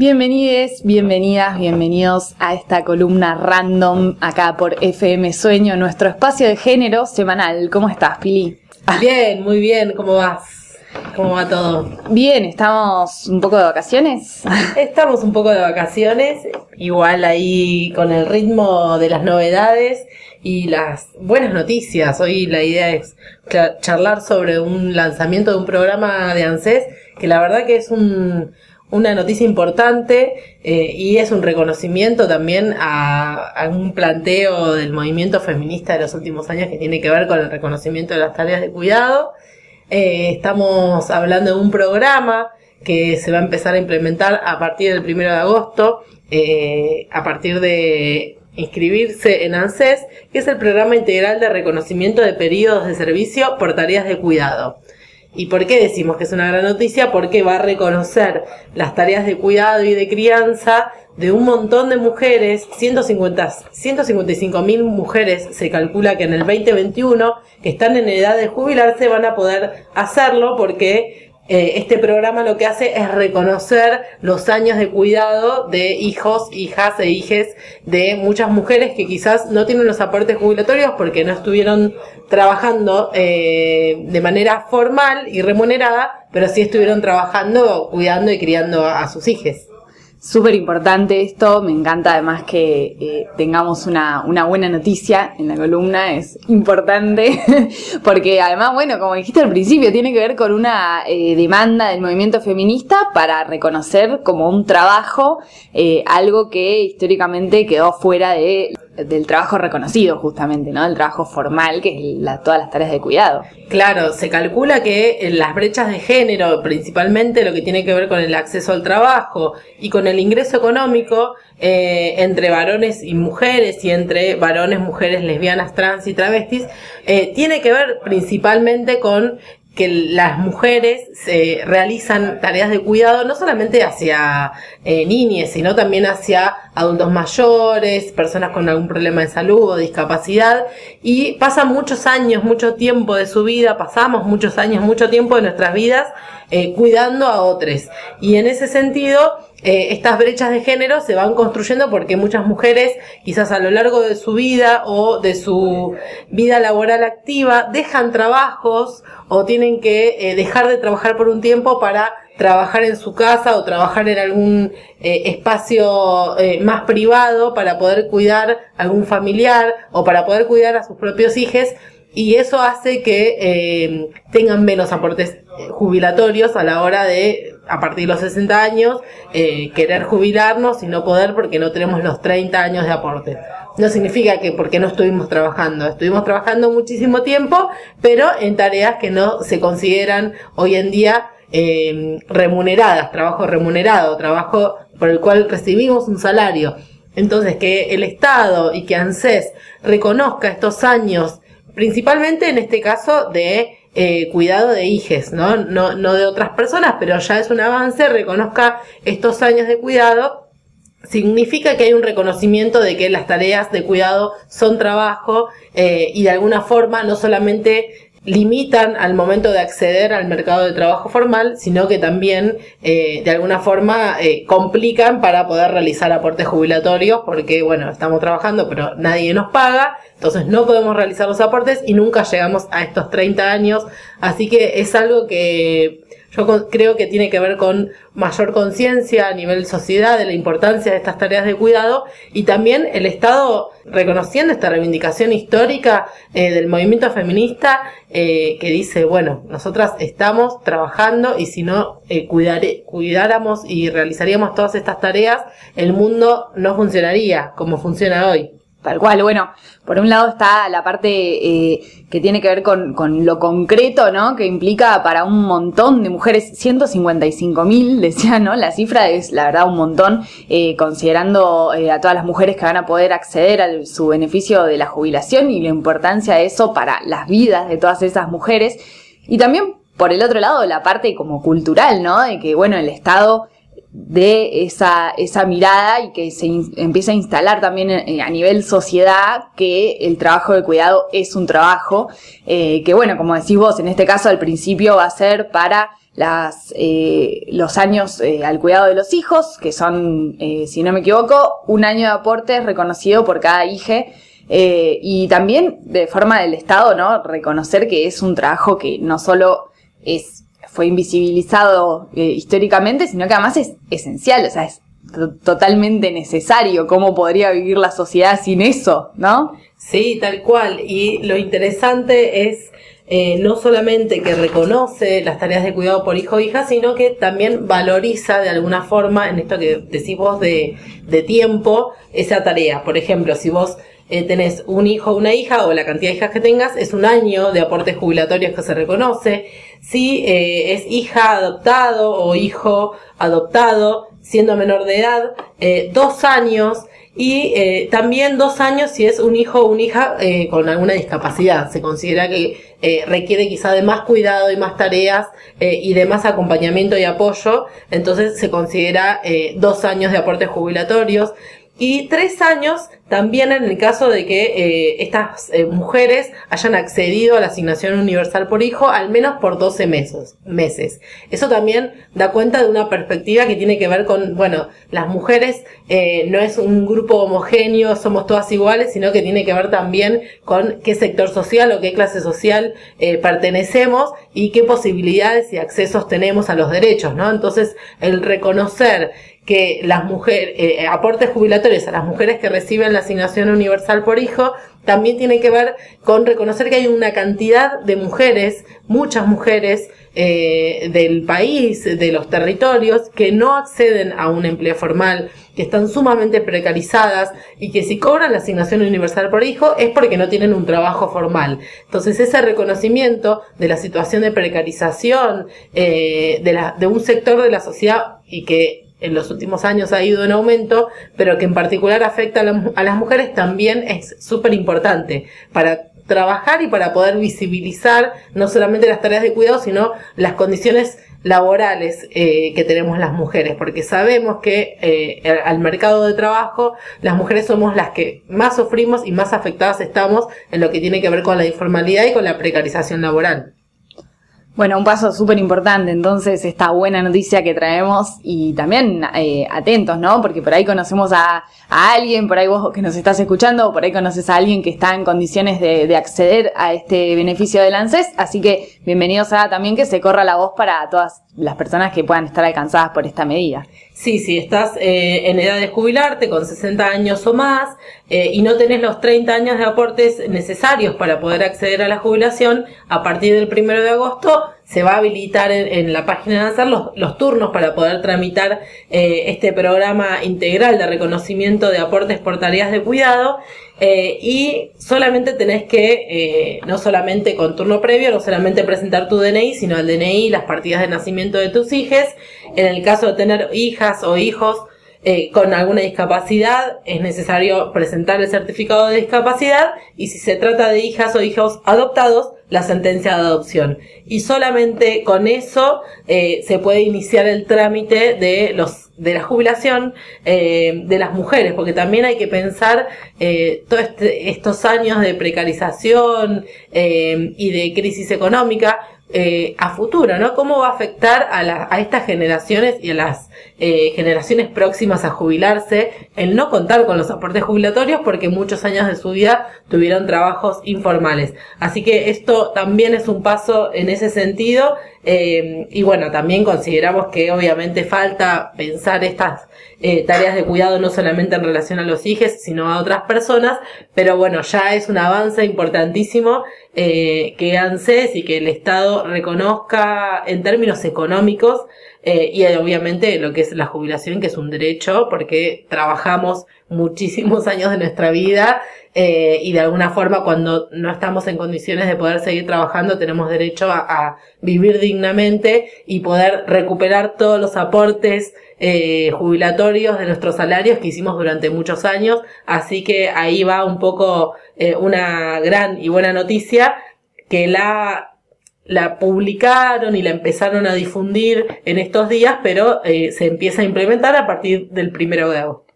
Bienvenides, bienvenidas, bienvenidos a esta columna random acá por FM Sueño, nuestro espacio de género semanal. ¿Cómo estás, Pili? Bien, muy bien, ¿cómo vas? ¿Cómo va todo? Bien, ¿estamos un poco de vacaciones? Estamos un poco de vacaciones, igual ahí con el ritmo de las novedades y las buenas noticias. Hoy la idea es charlar sobre un lanzamiento de un programa de ANSES que la verdad que es un una noticia importante eh, y es un reconocimiento también a, un planteo del movimiento feminista de los últimos años que tiene que ver con el reconocimiento de las tareas de cuidado. Eh, estamos hablando de un programa que se va a empezar a implementar a partir del primero de agosto, eh, a partir de inscribirse en ANSES, que es el programa integral de reconocimiento de periodos de servicio por tareas de cuidado. ¿Y por qué decimos que es una gran noticia? Porque va a reconocer las tareas de cuidado y de crianza de un montón de mujeres, 150, 155 mil mujeres se calcula que en el 2021 que están en edad de jubilarse van a poder hacerlo porque eh, este programa lo que hace es reconocer los años de cuidado de hijos, hijas e hijes de muchas mujeres que quizás no tienen los aportes jubilatorios porque no estuvieron trabajando eh, de manera formal y remunerada, pero sí estuvieron trabajando, cuidando y criando a, sus hijos. Súper importante esto, me encanta además que eh, tengamos una, una, buena noticia en la columna, es importante, porque además, bueno, como dijiste al principio, tiene que ver con una eh, demanda del movimiento feminista para reconocer como un trabajo eh, algo que históricamente quedó fuera de del trabajo reconocido justamente, ¿no? Del trabajo formal, que es todas las tareas de cuidado. Claro, se calcula que en las brechas de género, principalmente lo que tiene que ver con el acceso al trabajo y con el ingreso económico eh, entre varones y mujeres y entre varones, mujeres, lesbianas, trans y travestis, eh, tiene que ver principalmente con que las mujeres se realizan tareas de cuidado no solamente hacia eh, niñas, sino también hacia adultos mayores, personas con algún problema de salud o discapacidad, y pasan muchos años, mucho tiempo de su vida, pasamos muchos años, mucho tiempo de nuestras vidas eh, cuidando a otros. Y en ese sentido, eh, estas brechas de género se van construyendo porque muchas mujeres, quizás a lo largo de su vida o de su vida laboral activa, dejan trabajos o tienen que eh, dejar de trabajar por un tiempo para trabajar en su casa o trabajar en algún eh, espacio más privado para poder cuidar a algún familiar o para poder cuidar a sus propios hijos y eso hace que tengan menos aportes jubilatorios a la hora de, a partir de los 60 años, eh, querer jubilarnos y no poder porque no tenemos los 30 años de aporte. No significa que porque no estuvimos trabajando, estuvimos trabajando muchísimo tiempo, pero en tareas que no se consideran hoy en día eh, remuneradas, trabajo remunerado, trabajo por el cual recibimos un salario. Entonces, que el Estado y que ANSES reconozca estos años principalmente en este caso de eh, cuidado de hijes, ¿no? ¿no? No de otras personas, pero ya es un avance, reconozca estos años de cuidado, significa que hay un reconocimiento de que las tareas de cuidado son trabajo eh, y de alguna forma no solamente limitan al momento de acceder al mercado de trabajo formal, sino que también eh, de alguna forma eh, complican para poder realizar aportes jubilatorios, porque bueno, estamos trabajando pero nadie nos paga, entonces no podemos realizar los aportes y nunca llegamos a estos 30 años, así que es algo que yo creo que tiene que ver con mayor conciencia a nivel sociedad de la importancia de estas tareas de cuidado y también el Estado reconociendo esta reivindicación histórica eh, del movimiento feminista eh, que dice, bueno, nosotras estamos trabajando y si no eh, cuidáramos y realizaríamos todas estas tareas, el mundo no funcionaría como funciona hoy. Tal cual, bueno, por un lado está la parte eh, que tiene que ver con, lo concreto, ¿no? Que implica para un montón de mujeres, 155 mil, decía, ¿no? La cifra es, la verdad, un montón, eh, considerando eh, a todas las mujeres que van a poder acceder a su beneficio de la jubilación y la importancia de eso para las vidas de todas esas mujeres. Y también, por el otro lado, la parte como cultural, ¿no? De que, bueno, el Estado de esa, esa mirada y que se empieza a instalar también eh, a nivel sociedad que el trabajo de cuidado es un trabajo eh, que, bueno, como decís vos, en este caso al principio va a ser para las, eh, los años al cuidado de los hijos, que son, si no me equivoco, un año de aporte reconocido por cada hija. y también de forma del Estado, ¿no? Reconocer que es un trabajo que no solo es, fue invisibilizado históricamente, sino que además es esencial, o sea, es totalmente necesario. ¿Cómo podría vivir la sociedad sin eso, no? Sí, tal cual. Y lo interesante es eh, no solamente que reconoce las tareas de cuidado por hijo o hija, sino que también valoriza de alguna forma, en esto que decís vos de, de tiempo, esa tarea. Por ejemplo, si vos eh, tenés un hijo o una hija, o la cantidad de hijas que tengas, es un año de aportes jubilatorios que se reconoce. Si eh, es hija adoptado o hijo adoptado, siendo menor de edad, dos años y eh, también dos años si es un hijo o una hija eh, con alguna discapacidad. Se considera que eh, requiere quizá de más cuidado y más tareas y de más acompañamiento y apoyo, entonces se considera dos años de aportes jubilatorios y tres años también en el caso de que eh, estas eh, mujeres hayan accedido a la asignación universal por hijo al menos por 12 meses, meses. Eso también da cuenta de una perspectiva que tiene que ver con, bueno, las mujeres eh, no es un grupo homogéneo, somos todas iguales, sino que tiene que ver también con qué sector social o qué clase social pertenecemos y qué posibilidades y accesos tenemos a los derechos, ¿no? Entonces, el reconocer que las mujeres, eh, aportes jubilatorios a las mujeres que reciben la asignación universal por hijo, también tiene que ver con reconocer que hay una cantidad de mujeres, muchas mujeres eh, del país, de los territorios, que no acceden a un empleo formal, que están sumamente precarizadas y que si cobran la asignación universal por hijo es porque no tienen un trabajo formal. Entonces ese reconocimiento de la situación de precarización eh, de, un sector de la sociedad y que en los últimos años ha ido en aumento, pero que en particular afecta a, las mujeres también es súper importante para trabajar y para poder visibilizar no solamente las tareas de cuidado, sino las condiciones laborales eh, que tenemos las mujeres, porque sabemos que eh, al mercado de trabajo las mujeres somos las que más sufrimos y más afectadas estamos en lo que tiene que ver con la informalidad y con la precarización laboral. Bueno, un paso súper importante, entonces, esta buena noticia que traemos y también eh, atentos, ¿no? Porque por ahí conocemos a, alguien, por ahí vos que nos estás escuchando, por ahí conoces a alguien que está en condiciones de, de acceder a este beneficio del ANSES, así que bienvenidos a también que se corra la voz para todas las personas que puedan estar alcanzadas por esta medida. Sí, si estás eh, en edad de jubilarte con 60 años o más eh, y no tenés los 30 años de aportes necesarios para poder acceder a la jubilación, a partir del primero de agosto se va a habilitar en, la página de hacer los, turnos para poder tramitar eh, este programa integral de reconocimiento de aportes por tareas de cuidado eh, y solamente tenés que, eh, no solamente con turno previo, no solamente presentar tu DNI, sino el DNI las partidas de nacimiento de tus hijas. En el caso de tener hijas o hijos eh, con alguna discapacidad, es necesario presentar el certificado de discapacidad y si se trata de hijas o hijos adoptados, la sentencia de adopción. Y solamente con eso eh, se puede iniciar el trámite de los de la jubilación eh, de las mujeres, porque también hay que pensar eh, todos este, estos años de precarización y de crisis económica, eh, a futuro, ¿no? ¿Cómo va a afectar a, a estas generaciones y a las eh, generaciones próximas a jubilarse el no contar con los aportes jubilatorios porque muchos años de su vida tuvieron trabajos informales? Así que esto también es un paso en ese sentido eh, y bueno, también consideramos que obviamente falta pensar estas eh, tareas de cuidado no solamente en relación a los hijos, sino a otras personas, pero bueno, ya es un avance importantísimo eh, que ANSES y que el Estado reconozca en términos económicos eh, y obviamente lo que es la jubilación, que es un derecho, porque trabajamos muchísimos años de nuestra vida eh, y de alguna forma cuando no estamos en condiciones de poder seguir trabajando tenemos derecho a, vivir dignamente y poder recuperar todos los aportes eh, jubilatorios de nuestros salarios que hicimos durante muchos años. Así que ahí va un poco eh, una gran y buena noticia que la la publicaron y la empezaron a difundir en estos días, pero se empieza a implementar a partir del primero de agosto.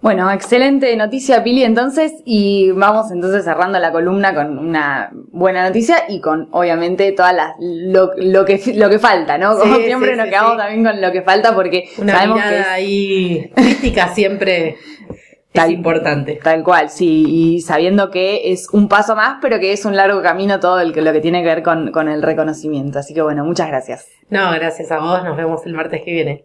Bueno, excelente noticia, Pili, entonces, y vamos entonces cerrando la columna con una buena noticia y con, obviamente, todas las, lo, lo que, lo que falta, ¿no? Como Sí, siempre sí, nos sí, quedamos también con lo que falta porque Una sabemos mirada que es ahí crítica siempre Tal- es importante. tal cual, sí, y sabiendo que es un paso más, pero que es un largo camino todo el que, lo que tiene que ver con, con el reconocimiento. Así que bueno, muchas gracias. No, gracias a vos, nos vemos el martes que viene.